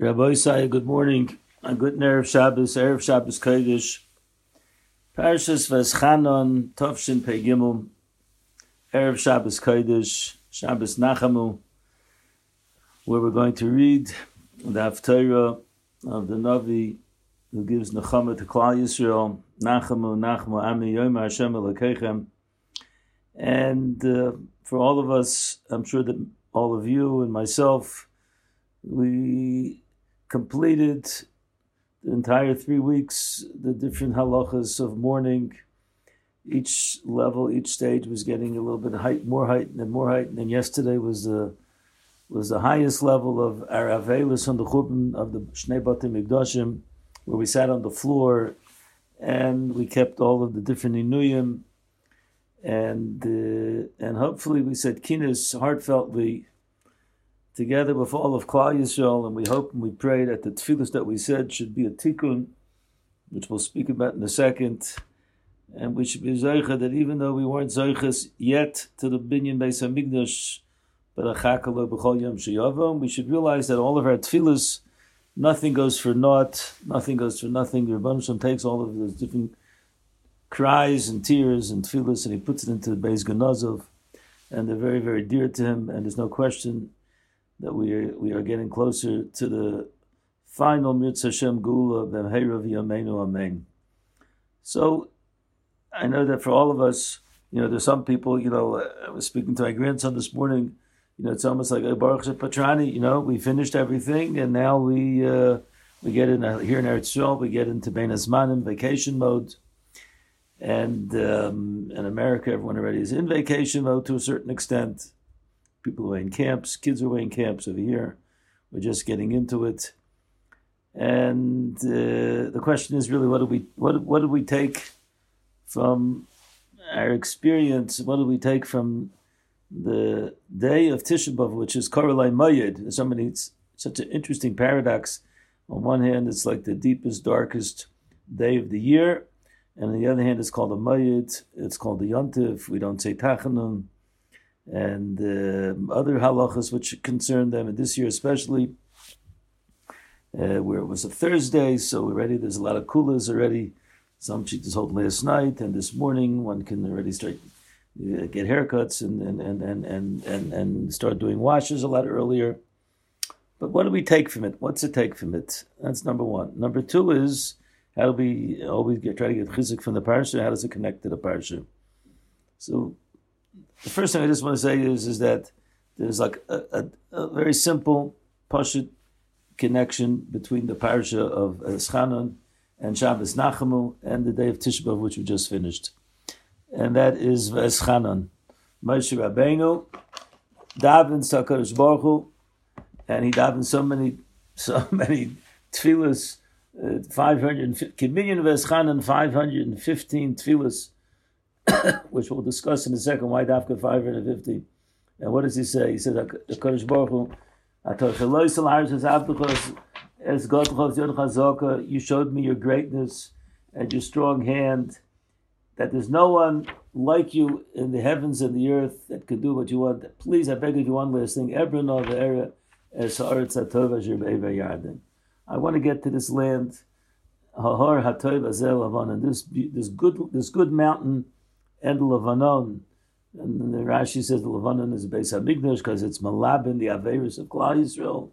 Rabbi Isaiah, good morning. A good Erev Shabbos, Erev Shabbos Kodesh. Parshas Veschanon, Tovshin Pei Gimel. Erev Shabbos Kodesh, Shabbos Nachamu, where we're going to read the Haftarah of the Navi who gives Nechama to Klal Yisrael, Nachamu, Nachamu, Ami Yom Hashem Elokechem. And uh, for all of us, I'm sure that all of you and myself, we completed the entire three weeks, the different halachas of mourning. Each level, each stage was getting a little bit height, more height, and more height. And yesterday was the was the highest level of Aravelis on the Churban of the Shnei Batim Mikdashim, where we sat on the floor and we kept all of the different inuyim, and uh, and hopefully we said kinas heartfeltly together with all of Klal Yisrael, and we hope and we pray that the tefillahs that we said should be a tikkun, which we'll speak about in a second, and we should be zeicha that even though we weren't zeichas yet to the binyan beis hamikdash, but a b'chol yom we should realize that all of our tefillahs, nothing goes for naught, nothing goes for nothing. The Rebbe Shem takes all of those different cries and tears and tefillahs, and he puts it into the beis ganazov, and they're very, very dear to him, and there's no question that we are, we are getting closer to the final Mitzvah Hashem Gula B'Mheira V'Yameinu Amen. So I know that for all of us, you know, there's some people, you know, I was speaking to my grandson this morning, you know, it's almost like Baruch Patrani, you know, we finished everything and now we uh, we get in here in Eretz Yisrael, we get into Bein Azmanim, vacation mode. And um, in America, everyone already is in vacation mode to a certain extent people away in camps, kids are away in camps over here. We're just getting into it. And uh, the question is really, what do we what what do we take from our experience? What do we take from the day of Tisha B'av, which is Karalai Mayid? So many, it's such an interesting paradox. On one hand, it's like the deepest, darkest day of the year, and on the other hand, it's called a Mayid. It's called the Yontif. We don't say Tachanun and uh, other halachas which concern them, and this year especially, uh, where it was a Thursday, so already there's a lot of kulas already. Some chittas hold last night, and this morning one can already start uh, get haircuts and and, and, and, and, and and start doing washes a lot earlier. But what do we take from it? What's to take from it? That's number one. Number two is how do we always get, try to get chizik from the parsha? How does it connect to the parsha? So the first thing I just want to say is, is that there's like a, a, a very simple pashut connection between the parsha of Eschanon and Shabbos Nachamu and the day of Tisha which we just finished. And that is Eschanon. Moshe Rabbeinu davens Takadosh Baruch Hu, and he davens so many, so many tefillas, uh, 550, million of Eschanon, 515 tefillas, which we'll discuss in a second, why Dafka 550. And what does he say? He says, the Kodesh Baruch Hu, you showed me your greatness and your strong hand, that there's no one like you in the heavens and the earth that could do what you want. Please, I beg of you one last thing. I want to get to this land, and this, this good, this good mountain and Levanon. And the Rashi says the Levanon is a base Hamikdash because it's Malabin, the Averis of Klal Yisrael.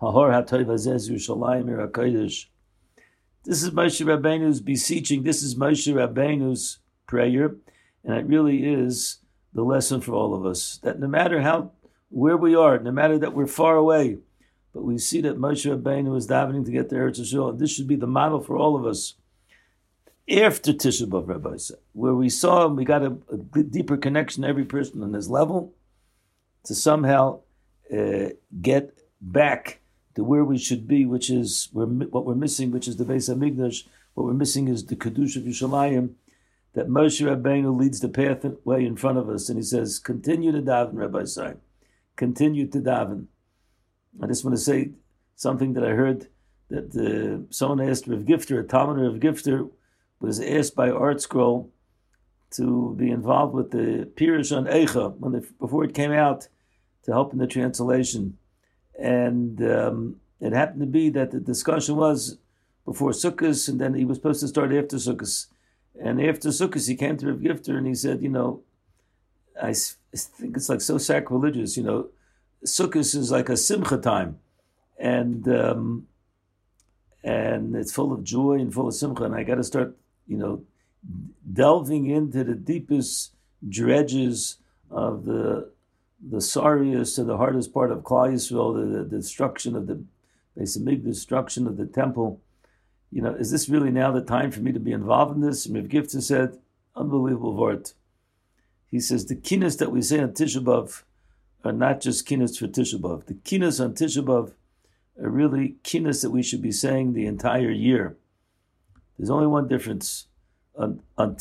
Hahor er Kodesh. This is Moshe Rabbeinu's beseeching. This is Moshe Rabbeinu's prayer, and it really is the lesson for all of us. That no matter how where we are, no matter that we're far away, but we see that Moshe Rabbeinu is davening to get to Eretz Yisrael, and this should be the model for all of us after Tisha B'av, Rabbi where we saw we got a, a, deeper connection every person on his level to somehow uh, get back to where we should be, which is we're, what we're missing, which is the Beis Hamikdash. What we're missing is the Kedusha of Yerushalayim, that Moshe Rabbeinu leads the pathway in front of us, and he says, continue to daven, Rabbi Sai. Continue to daven. I just want to say something that I heard that uh, someone asked Rav Gifter, a Talmud Rav Gifter, was asked by ArtScroll to be involved with the Pirush on Eicha when before it came out to help in the translation. And um, it happened to be that the discussion was before Sukkot, and then he was supposed to start after Sukkot. And after Sukkot, he came to Rav Gifter and he said, you know, I think it's like so sacrilegious, you know, Sukkot is like a simcha time, and um, and it's full of joy and full of simcha, and I got to start, you know, delving into the deepest dredges of the the sorriest to the hardest part of Klal Yisrael, the, the destruction of the basic destruction of the temple. You know, is this really now the time for me to be involved in this? And Rav Gifter said, unbelievable word. He says the kinas that we say on Tisha B'av are not just kinas for Tisha B'av. The kinas on Tisha B'av are really kinas that we should be saying the entire year. There's only one difference. On, on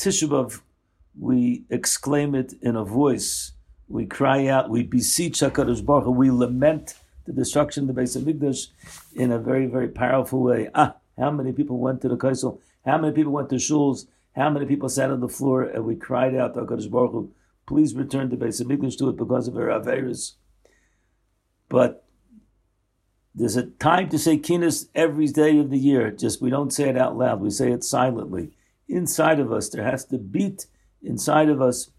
we exclaim it in a voice we cry out, we beseech HaKadosh Baruch Hu, we lament the destruction of the Beis Hamikdash in a very, very powerful way. Ah, how many people went to the Kaisel? How many people went to shuls? How many people sat on the floor and we cried out to HaKadosh Baruch Hu, please return the Beis Hamikdash to it because of our Averis. But there's a time to say kinas every day of the year. Just we don't say it out loud. We say it silently. Inside of us, there has to beat inside of us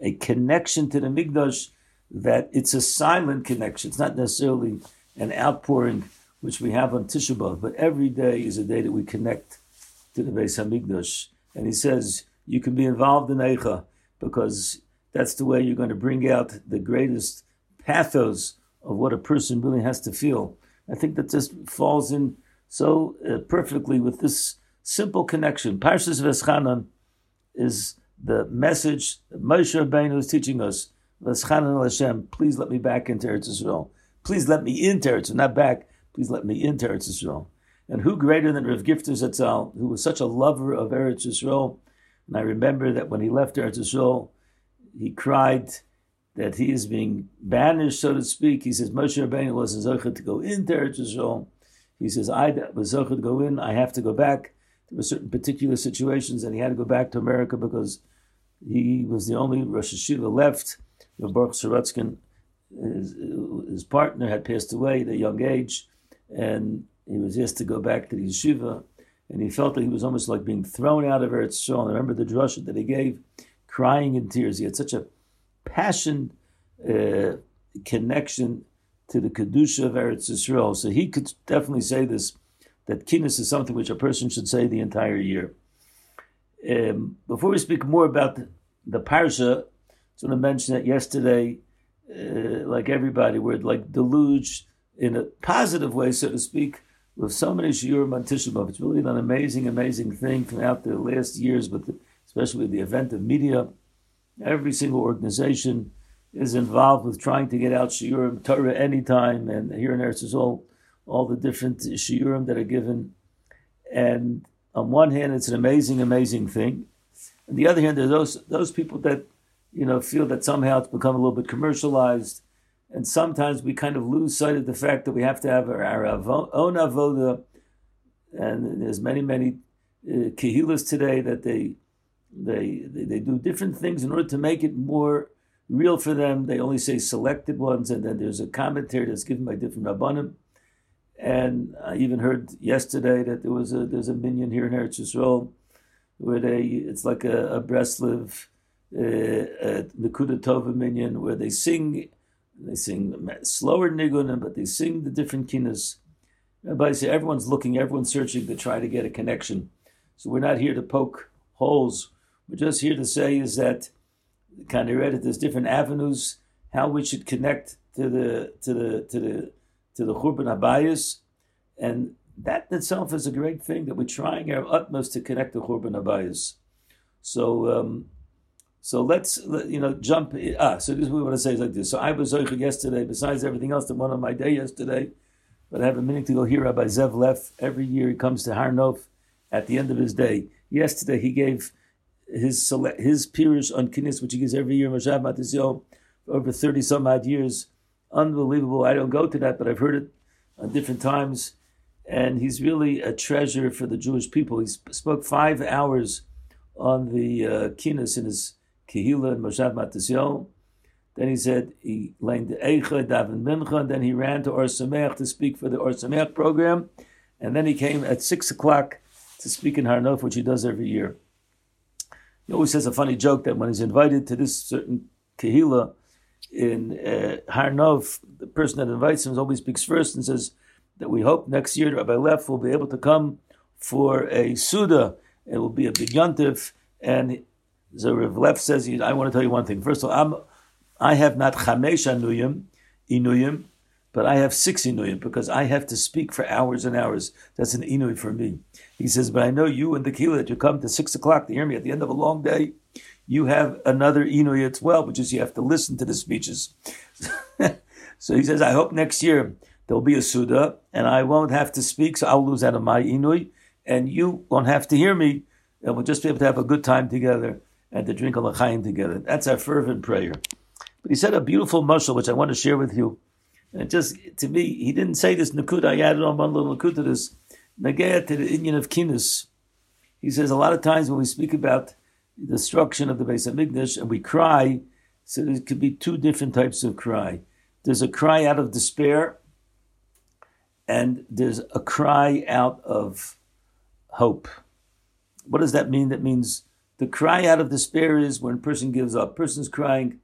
a connection to the Migdash that it's a silent connection. It's not necessarily an outpouring which we have on Tisha B'Av, but every day is a day that we connect to the Beis Hamikdash. And he says you can be involved in Eicha because that's the way you're going to bring out the greatest pathos of what a person really has to feel. I think that just falls in so uh, perfectly with this simple connection. Parshas Veschanan is the message that Moshe Rabbeinu is teaching us, V'schanan Hashem, please let me back into Eretz Yisrael. Please let me into Eretz, not back, please let me into Eretz Yisrael. And who greater than Rav Gifter Zatzal, who was such a lover of Eretz Yisrael, and I remember that when he left Eretz Yisrael, he cried that he is being banished, so to speak. He says, Moshe Rabbeinu wasn't to go into Eretz Yisrael. He says, I was Zochah to go in, I have to go back. There were certain particular situations, and he had to go back to America because he was the only Rosh Hashiva left. Baruch Sorotzkin, his, his, partner, had passed away at a young age, and he was asked to go back to the yeshiva, and he felt that he was almost like being thrown out of Eretz Yisrael. I remember the drasha that he gave, crying in tears. He had such a passion uh, connection to the kedusha of Eretz Yisrael. So he could definitely say this that kinnis is something which a person should say the entire year. Um, before we speak more about the, the parsha, I just want to mention that yesterday, uh, like everybody, we're like deluge in a positive way, so to speak, with so many shiurim on Tisha B'av. It's really an amazing, amazing thing throughout the last years, the, especially with the event of media. Every single organization is involved with trying to get out shiurim Torah anytime, and here in Eretz is all all the different shiurim that are given, and on one hand, it's an amazing, amazing thing. On the other hand, there's those those people that you know feel that somehow it's become a little bit commercialized, and sometimes we kind of lose sight of the fact that we have to have our, our own avoda. And there's many, many uh, today that they, they they they do different things in order to make it more real for them. They only say selected ones, and then there's a commentary that's given by different rabbanim. And I even heard yesterday that there was a there's a minyan here in Eretz Yisrael where they it's like a, a Breslev uh, a Nakuda Tova minyan where they sing they sing slower nigunim, but they sing the different kinas. Everybody say everyone's looking, everyone's searching to try to get a connection. So we're not here to poke holes. We're just here to say is that kind of read it. There's different avenues how we should connect to the to the to the to the Churban Abayas, and that in itself is a great thing that we're trying our utmost to connect the Churban Abayas. So, um, so let's you know jump. Ah, so this we want to say is like this. So I was zoicha yesterday. Besides everything else that went on my day yesterday, but I have a minute to go here. Rabbi Zev Leff every year he comes to Har Nof at the end of his day. Yesterday he gave his his peers on Kinnis, which he gives every year, Mashav Matisyo, over thirty some odd years unbelievable. I don't go to that, but I've heard it on different times. And he's really a treasure for the Jewish people. He spoke five hours on the uh, in his Kehila and Moshav Matisyo. Then he said he learned the Eicha, Davin Mincha, and then he ran to Or Sameach to speak for the Or Sameach program. And then he came at 6 o'clock to speak in Har Nof, which he does every year. He always says a funny joke that when he's invited to this certain kahila in uh, Har Nof, the person that invites him always speaks first and says that we hope next year Rabbi Leff will be able to come for a Suda. It will be a big yontif. And so Rav Leff says, I want to tell you one thing. First of all, I'm, I have not chamesh anuyim, inuyim, but I have six inuyim because I have to speak for hours and hours. That's an inuy for me. He says, but I know you and the kila that you come to six o'clock to hear me at the end of a long day. You have another inuy as well, which is you have to listen to the speeches. so he says, I hope next year there'll be a suda and I won't have to speak, so I'll lose out of my inuy and you won't have to hear me, and we'll just be able to have a good time together and to drink a l'chaim together. That's our fervent prayer. But he said a beautiful mushal, which I want to share with you. And just to me, he didn't say this nakuda. I added on one little nakuda to this nagaya to the Indian of kinus. He says a lot of times when we speak about the destruction of the base of Hamikdash and we cry, so there could be two different types of cry. There's a cry out of despair, and there's a cry out of hope. What does that mean? That means the cry out of despair is when a person gives up. Person's crying,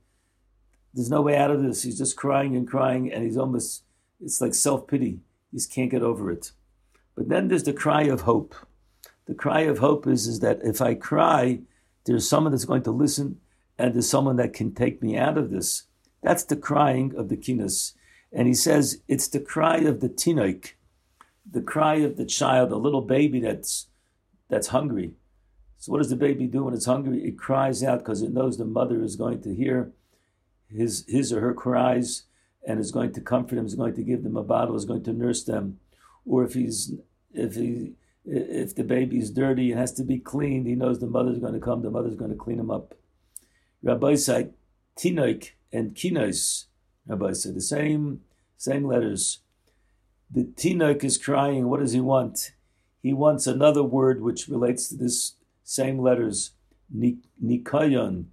there's no way out of this. He's just crying and crying, and he's almost, it's like self pity. He just can't get over it. But then there's the cry of hope. The cry of hope is, is that if I cry, there's someone that's going to listen, and there's someone that can take me out of this. That's the crying of the kinas. And he says it's the cry of the tinoik the cry of the child, a little baby that's that's hungry. So what does the baby do when it's hungry? It cries out because it knows the mother is going to hear his his or her cries and is going to comfort him, is going to give them a bottle, is going to nurse them. Or if he's if he if the baby's dirty and has to be cleaned, he knows the mother's going to come, the mother's going to clean him up. Rabbi said, Tinoik and Kinos, Rabbi said, the same same letters. The Tinok is crying. What does he want? He wants another word which relates to this same letters. Nikayon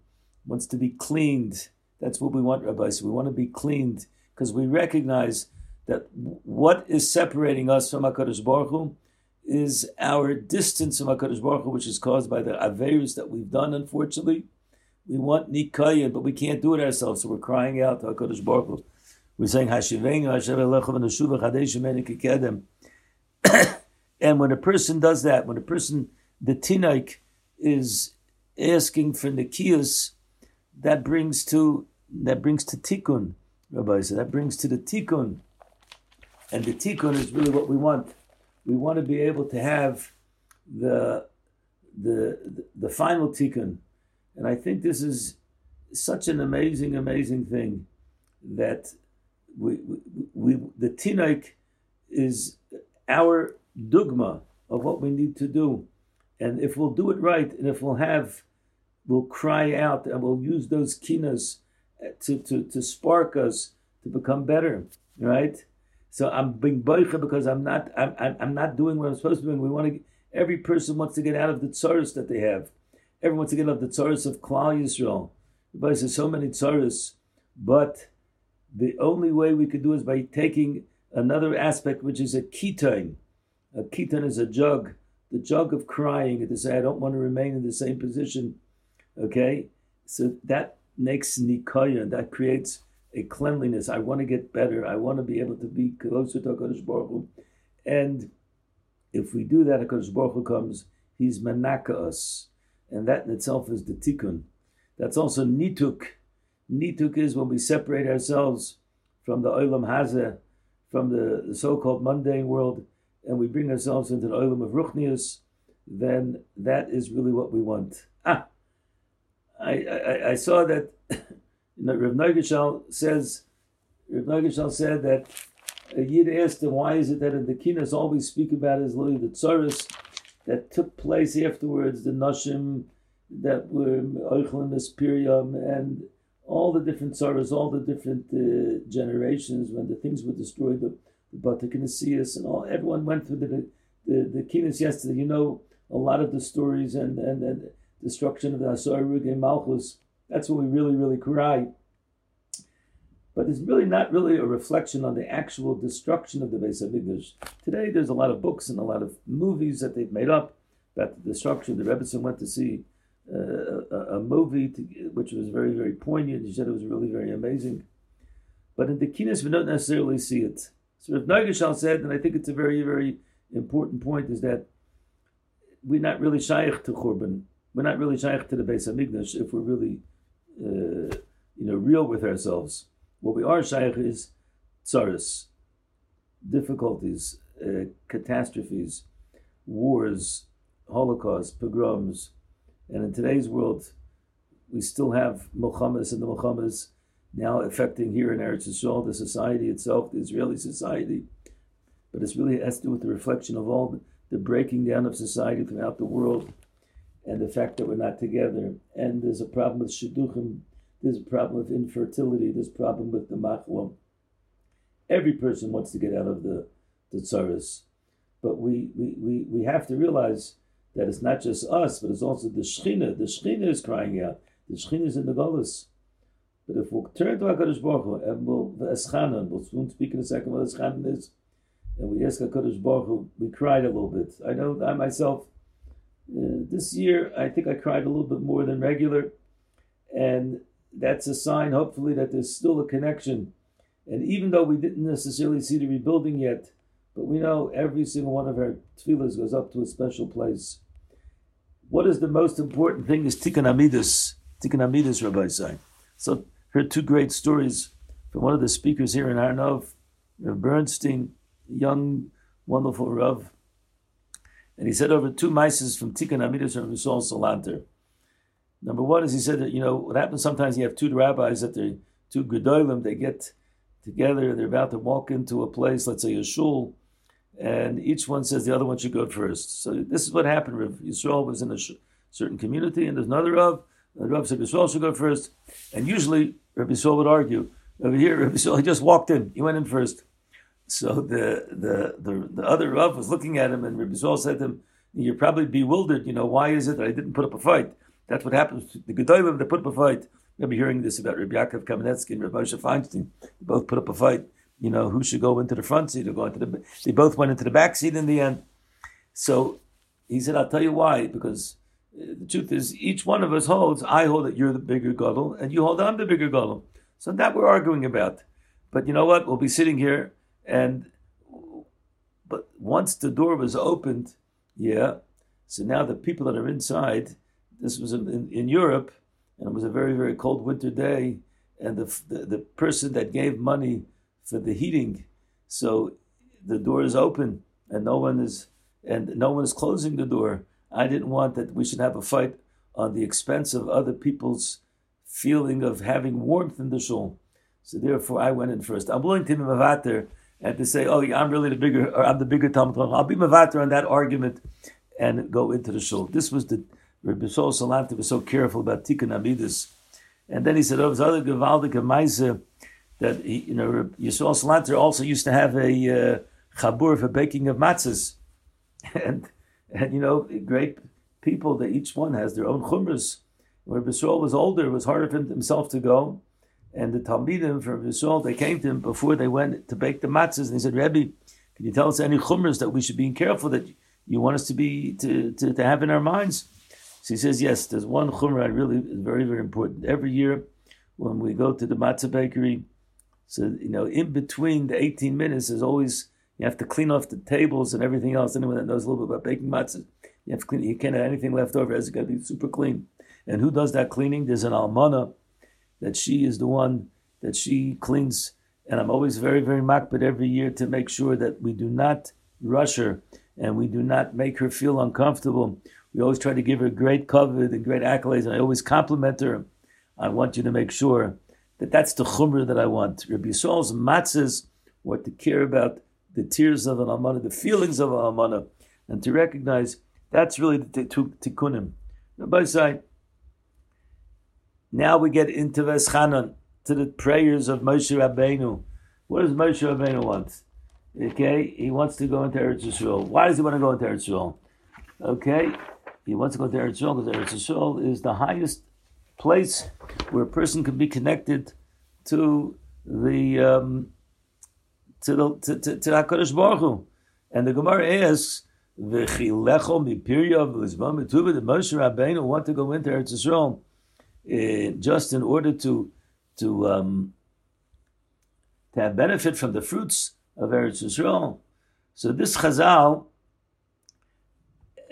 wants to be cleaned. That's what we want, Rabbi. So we want to be cleaned because we recognize that what is separating us from Hakadosh Baruch Hu is our distance from Hakadosh Baruch Hu, which is caused by the averus that we've done. Unfortunately, we want nikayon, but we can't do it ourselves. So we're crying out to Hakadosh Baruch Hu. We're saying Hashivenu Hashem Chadesh Kedem. And when a person does that, when a person the tinaik is asking for nikias, that brings to that brings to tikkun, Rabbi said. That brings to the tikkun, and the tikkun is really what we want. We want to be able to have the the the, the final tikkun, and I think this is such an amazing, amazing thing that we, we, the tinaik is our dogma of what we need to do. And if we'll do it right, and if we'll have, we'll cry out and we'll use those kinas eh, to, to, to spark us to become better, right? So I'm being boicha because I'm not I'm, I'm not doing what I'm supposed to doing. We want to every person wants to get out of the tsaris that they have. Everyone wants to get out of the tsaris of Klal Yisrael. Everybody says so many tsaris, but the only way we could do is by taking another aspect, which is a keton. A keton is a jug, the jug of crying, to say, I don't want to remain in the same position. Okay? So that makes nikoya, that creates a cleanliness. I want to get better. I want to be able to be closer to HaKadosh Baruch Hu. And if we do that, HaKadosh Baruch Hu comes, he's manaka us. And that in itself is the tikkun. That's also nituk Nituk is when we separate ourselves from the Olam Hazeh, from the, the so-called mundane world, and we bring ourselves into the Olam of Ruchnius, then that is really what we want. I, I, I saw that you know, Rav says, Rav Nagashal said that a Yid asked him, why is it that in the Kinas all we speak about is literally the tsaris that took place afterwards, the Nashim that were Oichel in and all the different sorrows, all the different uh, generations, when the things were destroyed, the, the Batakinesias and all, everyone went through the the, the Kinas yesterday. You know a lot of the stories and, and, and destruction of the Asar and Malchus. That's when we really, really cry. but it's really not really a reflection on the actual destruction of the Beis Hamikdash. Today, there's a lot of books and a lot of movies that they've made up about the destruction. The Rebbetzin went to see uh, a, a, movie to, which was very, very poignant. He said it was really very amazing. But in the Kinas, we don't necessarily see it. So if Nagashal said, and I think it's a very, very important point, is that we're not really shaykh to Churban. We're not really shaykh to the Beis Hamikdash if we're really, uh, you know, real with ourselves. What we are shaykh is tsaris, difficulties, uh, catastrophes, wars, holocaust, pogroms, and in today's world, we still have Muhammad's and the Muhammad's now affecting here in Eretz Yisrael, the society itself, the Israeli society. But it's really has to do with the reflection of all the breaking down of society throughout the world and the fact that we're not together. And there's a problem with shidduchim, there's a problem with infertility, there's a problem with the machlam. Every person wants to get out of the, the. But we, we, we, we have to realize that it's not just us, but it's also the Shechina. The Shechina is crying out. The Shechina is in the Golis. But if we turn to HaKadosh Baruch Hu, and we'll, Eschanan, we'll soon speak in a second what Eschanan is, and we ask HaKadosh Baruch Hu, we cried a little bit. I know I myself, uh, this year, I think I cried a little bit more than regular, and that's a sign, hopefully, that there's still a connection. And even though we didn't necessarily see the rebuilding yet, but we know every single one of our tefillahs goes up to a special place. What is the most important thing is Tikkun Amidus. Tikkun Amidus, Rabbi Say. So, heard two great stories from one of the speakers here in Har Nof, Bernstein, young, wonderful Rav. And he said over two mices from Tikkun Amidus Rav Yisrael Salanter. Number one is he said that, you know, what happens sometimes you have two rabbis that they're two gedolim, they get together, they're about to walk into a place, let's say a shul, and each one says the other one should go first. So this is what happened. Rav Yisrael was in a sh- certain community, and there's another Rav. The Rav said Yisrael should go first, and usually Rav Yisrael would argue. Over here, Rav Yisrael he just walked in. He went in first. So the the the, the other Rav was looking at him, and Rav Yisrael said to him, "You're probably bewildered. You know why is it that I didn't put up a fight? That's what happens. to The Gedolim they put up a fight. Maybe hearing this about Rabbi Yaakov Kamenetsky and Rabbi Moshe Feinstein. They both put up a fight you know, who should go into the front seat or go into the. They both went into the back seat in the end. So he said, "I'll tell you why. Because uh, the truth is, each one of us holds. I hold that you're the bigger gadol, and you hold I'm the bigger gadol. So that we're arguing about. But you know what? We'll be sitting here, and but once the door was opened, yeah. So now the people that are inside. This was in, in, Europe, and it was a very very cold winter day, and the, the the person that gave money for the heating. So the door is open and no one is and no one is closing the door. I didn't want that we should have a fight on the expense of other people's feeling of having warmth in the shul. So therefore, I went in first. I'm willing to be mavater and to say, "Oh, yeah, I'm really the bigger, or I'm the bigger Talmud I'll be mavater on that argument and go into the shul." This was the Rabbi Sol Salanter was so careful about tikkun amidus, and then he said, "Oh, was other gevaldik ma'isa." that he, you know Yisrael Salanter also used to have a uh, chabur for baking of matzahs, and and you know great people that each one has their own chumras. When Yisrael was older, it was harder for himself to go, and the talmidim from Yisrael they came to him before they went to bake the matzahs, and he said, Rebbe, can you tell us any chumras that we should be careful that you want us to be to, to, to have in our minds? So he says, yes, there's one chumrah really is very very important. Every year when we go to the matzah bakery so, you know, in between the 18 minutes, there's always, you have to clean off the tables and everything else. Anyone that knows a little bit about baking matzah, you have to clean, you can't have anything left over. It's got to be super clean. And who does that cleaning? There's an almana that she is the one that she cleans. And I'm always very, very makbid every year to make sure that we do not rush her and we do not make her feel uncomfortable. We always try to give her great cover and great accolades, and I always compliment her. I want you to make sure that that's the chumrah that I want. Rabbi Yisrael's matzahs what to care about the tears of an almana, the feelings of an almana, and to recognize that's really the tikkunim. Rabbi say, now we get into Veschanan, to the prayers of Moshe Rabbeinu. What does Moshe Rabbeinu want? Okay, he wants to go into Eretz Yisrael. Why does he want to go into Eretz Yisrael? Okay, he wants to go to Eretz Yisrael because Eretz Yisrael is the highest place where a person can be connected to the um, to the to, to, to Hakadosh Baruch Hu. And the Gemara asks, "V'chilecho mipirya v'lizbam metuva." The Moshe Rabbeinu want to go into Eretz Yisrael uh, just in order to to um, to have benefit from the fruits of Eretz Yisrael. So this Chazal,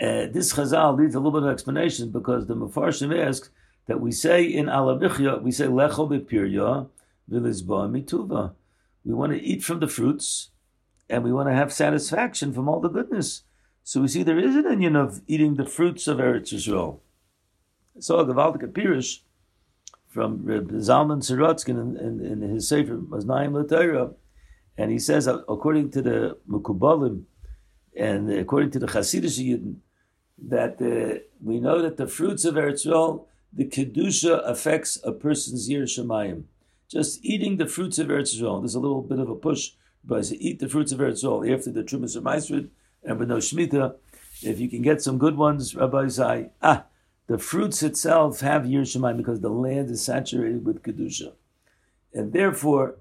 uh, this Chazal needs a little bit of explanation because the Mefarshim asks that we say in Al Hamichya, we say Lecho Bepirya v'lizba mituva. We want to eat from the fruits, and we want to have satisfaction from all the goodness. So we see there is an union of eating the fruits of Eretz Yisrael. So a Gavaldik Pirish from Reb Zalman Sorotzkin in, in, in his Sefer Maznayim L'Torah, and he says, according to the Mukubalim, and according to the Hasidic Yidden, that uh, we know that the fruits of Eretz Yisrael, the Kedusha affects a person's Yir Shemayim. Just eating the fruits of Eretz Yisrael, there's a little bit of a push, but I say eat the fruits of Eretz Yisrael after the Trumas of Maisrid and with no Shemitah. If you can get some good ones, Rabbi say, ah, the fruits itself have Yir Shemayim because the land is saturated with Kedusha. And therefore,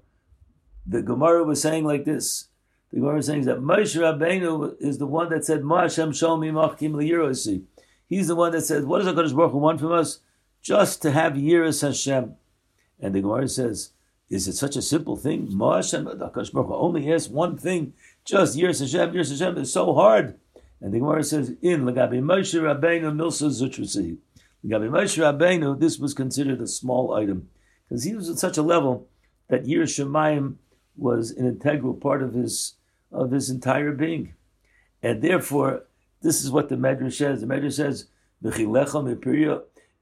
the Gemara was saying like this. The Gemara was saying that Moshe Rabbeinu is the one that said, Ma Hashem Shalmi Machkim. He's the one that said, what does HaKadosh Baruch Hu want from us? Just to have Yiras Hashem. And the Gemara says, is it such a simple thing? Ma Hashem, HaKadosh Baruch Hu only asks one thing, just Yiras Hashem, Yiras Hashem is so hard. And the Gemara says, in Lagabi Moshe Rabbeinu Milsa Zutrasi. Lagabi Moshe Rabbeinu, this was considered a small item. Because he was at such a level that Yiras Shemayim was an integral part of his of his entire being, and therefore this is what the Medrash says. The Medrash says,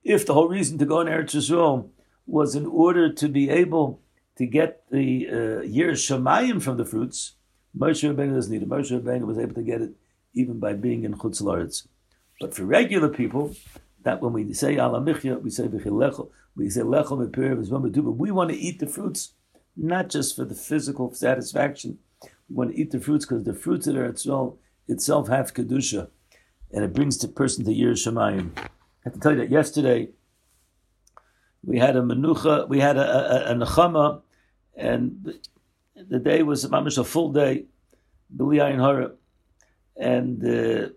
"If the whole reason to go in Eretz Yisrael was in order to be able to get the uh, Shemayim from the fruits, Moshe Rabbeinu doesn't need it. Moshe Rabbeinu was able to get it even by being in Chutz Laretz. But for regular people, that when we say Al Hamichya, we say V'chilecho, we say Lecho is but we want to eat the fruits not just for the physical satisfaction. We want to eat the fruits because the fruits of Eretz itself have kedusha, and it brings the person to Yir Shemayim. I have to tell you that yesterday we had a menucha, we had a, a, a nechama, and the day was mamish a full day, B'liyayin Hara, and uh,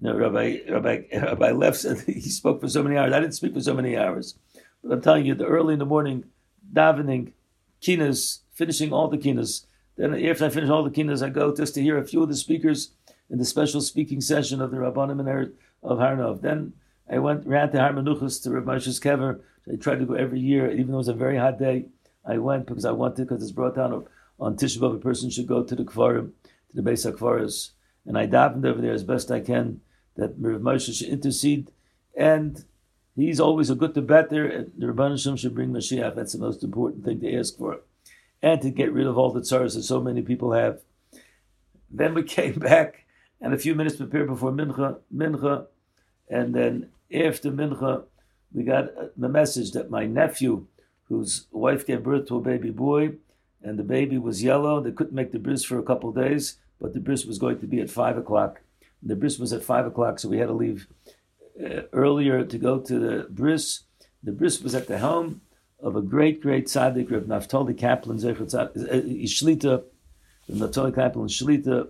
know, Rabbi Rabbi Rabbi Leff said he spoke for so many hours. I didn't speak for so many hours, but I'm telling you, the early in the morning davening kinas, finishing all the kinas. Then after I finish all the kinas, I go just to hear a few of the speakers in the special speaking session of the Rabbanim and of Har Nof. Then I went ran to Har Menuchos to Rav Moshe's kever. I tried to go every year, even though it was a very hot day. I went because I wanted, because it's brought down on Tisha B'av, a person should go to the Kfarim, to the Beis HaKfaris. And I davened over there as best I can that Rav Moshe should intercede. And He's always a good to better, and the Rabban should bring Mashiach. That's the most important thing to ask for. And to get rid of all the tsaras that so many people have. Then we came back, and a few minutes prepared before Mincha, Mincha, and then after Mincha, we got the message that my nephew, whose wife gave birth to a baby boy, and the baby was yellow, they couldn't make the bris for a couple days, but the bris was going to be at 5 o'clock. The bris was at 5 o'clock, so we had to leave uh, earlier to go to the bris. The bris was at the home of a great, great tzaddik, Reb Naftali Kaplan, Shlita, Naftali Kaplan Shlita,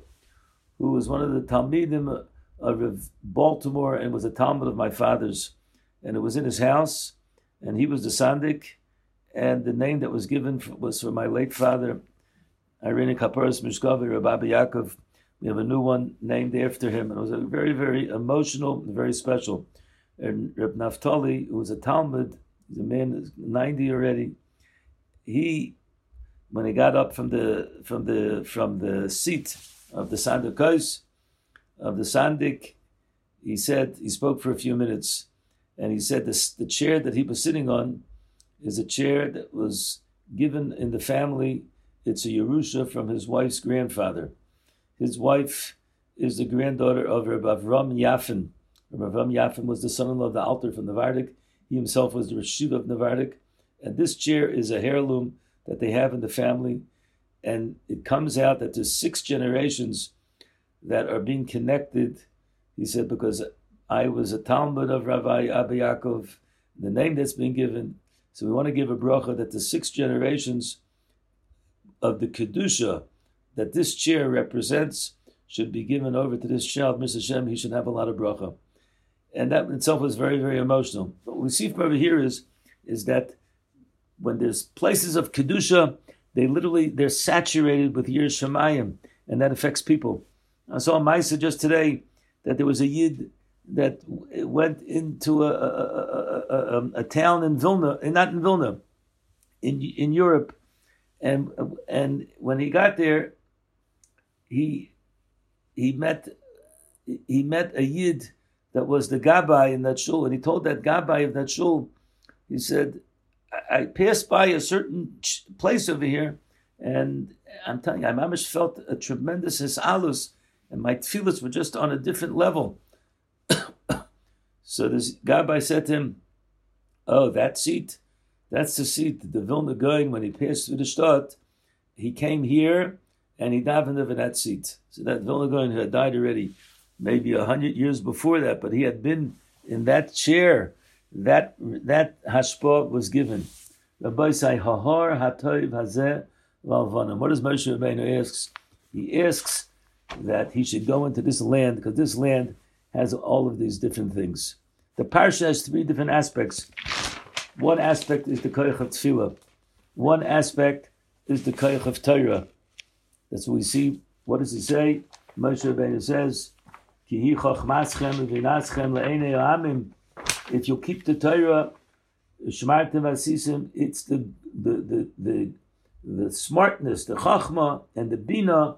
who was one of the Talmidim of Baltimore and was a Talmud of my father's. And it was in his house, and he was the Sandik, and the name that was given was for my late father, Irene Kaparas Mishkavi, Rabbi Yaakov we have a new one named after him, and it was a very, very emotional, very special. And Reb Naftali, who was a Talmud, he's a man 90 already. He, when he got up from the from the from the seat of the Sandikos, of the Sandik, he said he spoke for a few minutes, and he said this, the chair that he was sitting on is a chair that was given in the family. It's a Yerusha from his wife's grandfather. His wife is the granddaughter of Rabbi Avram Yafin. Rabbi Avram Yafin was the son-in-law of the Alter from Navardik. He himself was the Rashiv of Navardik. And this chair is a heirloom that they have in the family. And it comes out that there's six generations that are being connected. He said, because I was a Talmud of Rabbi Abba Yaakov, the name that's been given. So we want to give a bracha that the six generations of the kedusha that this chair represents should be given over to this child, Mr. Shem. He should have a lot of bracha, and that itself was very very emotional. But what we see from over here is is that when there's places of kedusha, they literally they're saturated with Yir Shemayim, and that affects people. I saw a Maisa just today that there was a Yid that went into a, a, a, a, town in Vilna, eh, not in Vilna, in in Europe, and and when he got there, he he met he met a Yid that was the Gabbai in that shul, and he told that Gabbai of that shul, he said, I, I passed by a certain place over here, and I'm telling you, I almost felt a tremendous hisalus, and my tefillahs were just on a different level. so this Gabbai said to him, Oh, that seat, that's the seat the Vilna Gaon when he passed through the Stadt. He came here and he davened over that seat. So that Vilna Gaon had died already, maybe a hundred years before that, but he had been in that chair. That that hashpa was given. Rabbi say hahar hatoiv hazeh valvanim. What does Moshe Rabbeinu asks? He asks that he should go into this land because this land has all of these different things. The parsha has three different aspects. One aspect is the koyach of tefillah. One aspect is the koyach of Torah. That's what we see. What does he say? Moshe Rabbeinu says, If you keep the Torah, it's the the the the, the smartness, the chachma, and the bina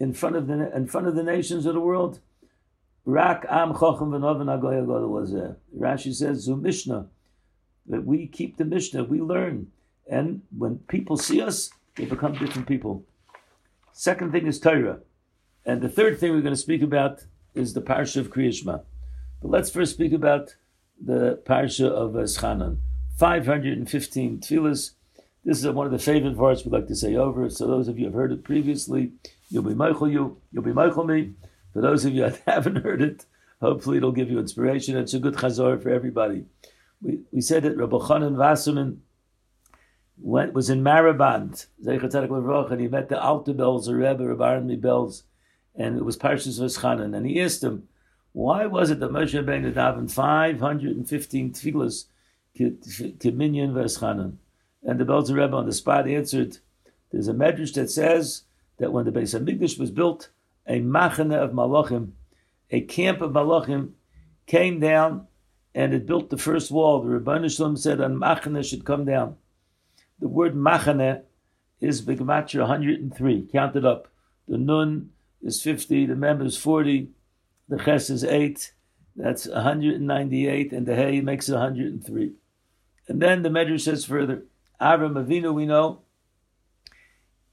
in front of the in front of the nations of the world. Rak am chacham v'noven Rashi says, "Zu Mishnah." That we keep the Mishnah, we learn. And when people see us, they become different people. Second thing is Torah. And the third thing we're going to speak about is the Parsha of Kriyishma. But let's first speak about the Parsha of uh, Eschanan. 515 tefillahs. This is one of the favorite parts we like to say over. So those of you who have heard it previously, you'll be Michael you, you'll be Michael me. For those of you that haven't heard it, hopefully it'll give you inspiration. It's a good chazor for everybody we, said that Rabbi Elchanan Wasserman went, was in Marienbad, and he met the Alta the Rebbe, Rabbi Armi Bells, and it was Parshas Veschanan. And he asked him, why was it that Moshe Rabbeinu davened 515 tefillahs Kiminyan Veschanan? And the Belzer Rebbe on the spot answered, there's a medrash that says that when the Beis Hamikdash was built, a machane of malachim, a camp of malachim, came down and it built the first wall. The Rebbeinu Shalom said an machane should come down. The word machane is Begmatcher 103. Count it up. The nun is 50, the mem is 40, the ches is 8, that's 198, and the hay makes it 103. And then the Medrash says further, Avram Avinu, we know,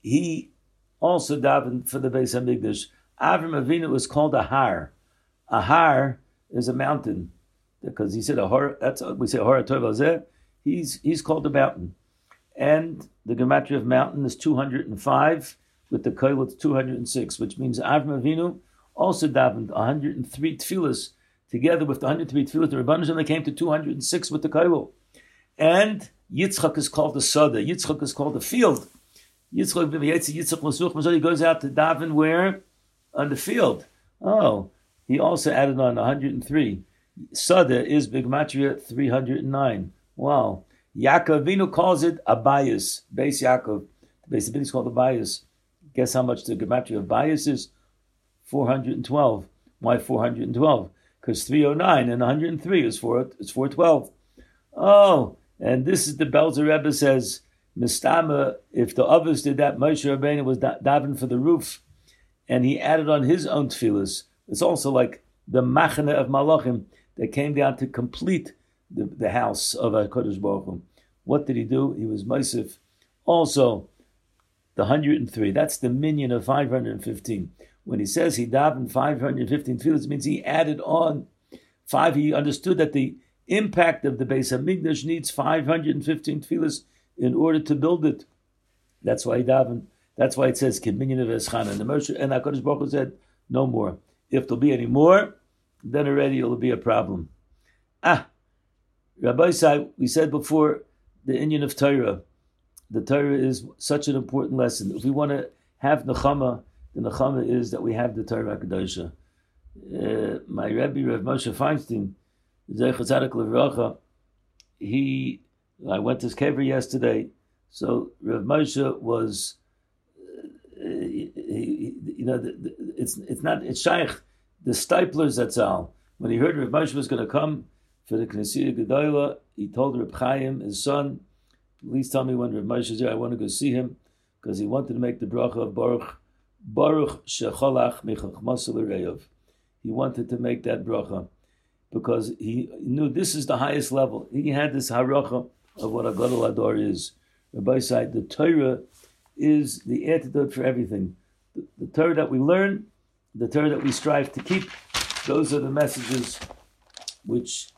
he also davened for the Beis Hamikdash. Avram Avinu was called a har. A har is a mountain because he said a hor, that's we say hor tov He's he's called a mountain, and the gematria of mountain is two hundred and five. With the koil, two hundred and six, which means Avram Avinu also davened one hundred and three tefillas together with the hundred three tefillas. The Rebbeinu they came to two hundred and six with the koil, and Yitzchak is called the Sada. Yitzchak is called the field. Yitzchak he goes out to daven where on the field. Oh, he also added on one hundred and three. Sada is Bigmatria 309. Wow. Yaakov Avinu calls it a bias. Base Yaakov. The base of is called a bias. Guess how much the Gematria of bias is? 412. Why 412? Because 309 and 103 is 4, it's 412. Oh, and this is the Belzer Rebbe says, Mistama, if the others did that, Moshe Rabbeinu was davening for the roof, and he added on his own tefillahs. It's also like the machane of Malachim that came down to complete the, the house of HaKadosh Baruch Hu. What did he do? He was Maisif. Also, the 103, that's the minion of 515. When he says he davened 515 tefillahs, means he added on five. He understood that the impact of the Beis Hamikdash needs 515 tefillahs in order to build it. That's why he davened. That's why it says Kiminyan of Eschan. And the Moshe and Hakadosh Baruch Hu said, "No more. If there'll be any more, then already it'll be a problem. Ah, Rabbi Sai, we said before the Indian of Torah. the Torah is such an important lesson. If we want to have nechama, the nechama is that we have the Torah Kedosha. Uh, my Rebbe Rav Moshe Feinstein, he, I went to his kever yesterday. So Rav Moshe was, uh, he, you know, the, the, it's it's not it's shaykh the Steipler's Zatzal. When he heard Rav Moshe was going to come for the Knesset Gedola, he told Rav Chaim, his son, please tell me when Rav Moshe is there. I want to go see him because he wanted to make the bracha of Baruch Baruch Shecholach Mechachmasel He wanted to make that bracha because he knew this is the highest level. He had this haracha of what a gadol ador is. Rabbi said the Torah is the antidote for everything. The, the Torah that we learn, the Torah that we strive to keep, those are the messages which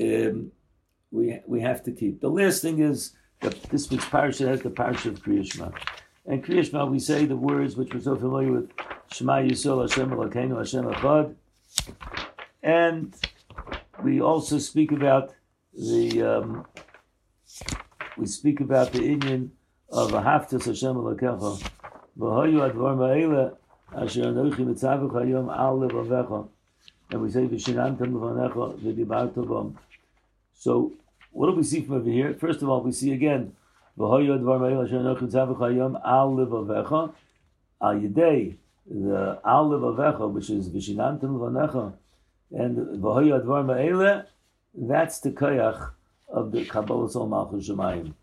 um, we we have to keep. The last thing is that this week's parasha has the parasha of Kriyashma. And Kriyashma, we say the words which we're so familiar with: Shema Yisrael Hashem Elokeinu Hashem Echad. And we also speak about the um, we speak about the Indian of Ahaftas Hashem Elokecha. V'hoyu advar asher anochi mitzavuch hayom al levavecha. And we say v'shinantam levanecha v'dibarta b'am. So what do we see from over here? First of all, we see again v'hoyu advar ma'ele asher anochi mitzavuch hayom al levavecha. Al yedei the al levavecha, which is v'shinantam levanecha and v'hoyu advar ma'ele, that's the koyach of the Kabbalas Ol Malchus Shemayim.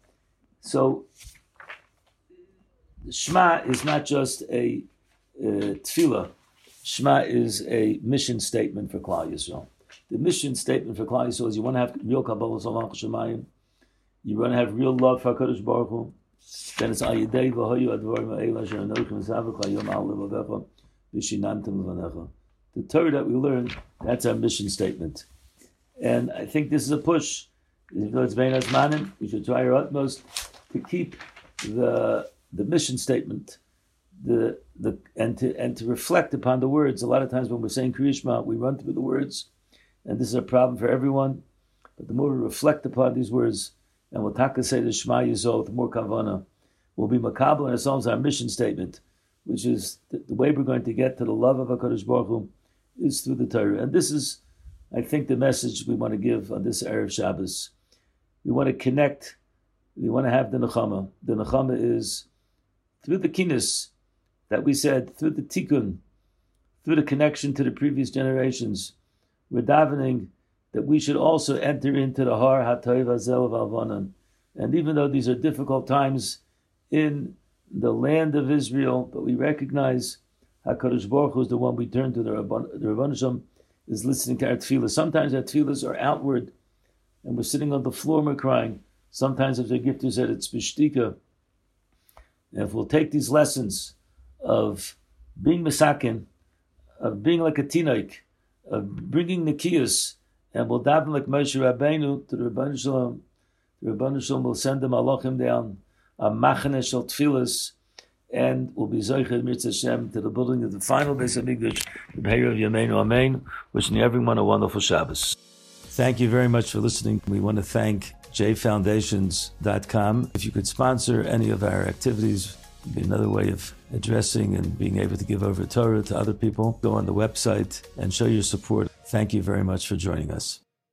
So, Shema is not just a Uh, tefillah. Shema is a mission statement for Klal Yisrael. The mission statement for Klal Yisrael is you want to have real Kabbalas Ol Malchus Shemayim. You want to have real love for Hakadosh Baruch Hu. Then it's Ayidei v'hoyu advar ma'ela asher anochim zavach hayom al levavecha v'shinantim levanecha the Torah that we learn, that's our mission statement. And I think this is a push. Even though it's Bein Hazmanim, we should try our utmost to keep the the mission statement, the the and to and to reflect upon the words. A lot of times when we're saying Kriyishma, we run through the words, and this is a problem for everyone. But the more we reflect upon these words, and we'll taka say the Shema Yisrael, the more kavana, will be makabel and ourselves our mission statement, which is the, the, way we're going to get to the love of Hakadosh Baruch Hu is through the Torah. And this is, I think, the message we want to give on this Erev Shabbos. We want to connect, we want to have the Nechama. The Nechama is through the kinnis that we said, through the tikkun, through the connection to the previous generations. We're davening that we should also enter into the Har HaToiv Azel Alvanan. And even though these are difficult times in the land of Israel, but we recognize HaKadosh Baruch Hu is the one we turn to. The Rabban, the is listening to our tefillah. Sometimes our tefillahs are outward, and we're sitting on the floor and we're crying. Sometimes, as the gift said, it's bishtika. And if we'll take these lessons of being masakin, of being like a tinoik, of bringing nikiyas, and we'll daven like Moshe Rabbeinu to the Rabban Shalom, the Rabban Shalom will send them malachim down, a machane shel tefillahs, and will be Zoichet Mitzvah Hashem to the building of the final Beis Hamikdash, the Beir of Yameinu Amen, wishing everyone a wonderful Shabbos. Thank you very much for listening. We want to thank jfoundations.com. If you could sponsor any of our activities, be another way of addressing and being able to give over Torah to other people. Go on the website and show your support. Thank you very much for joining us.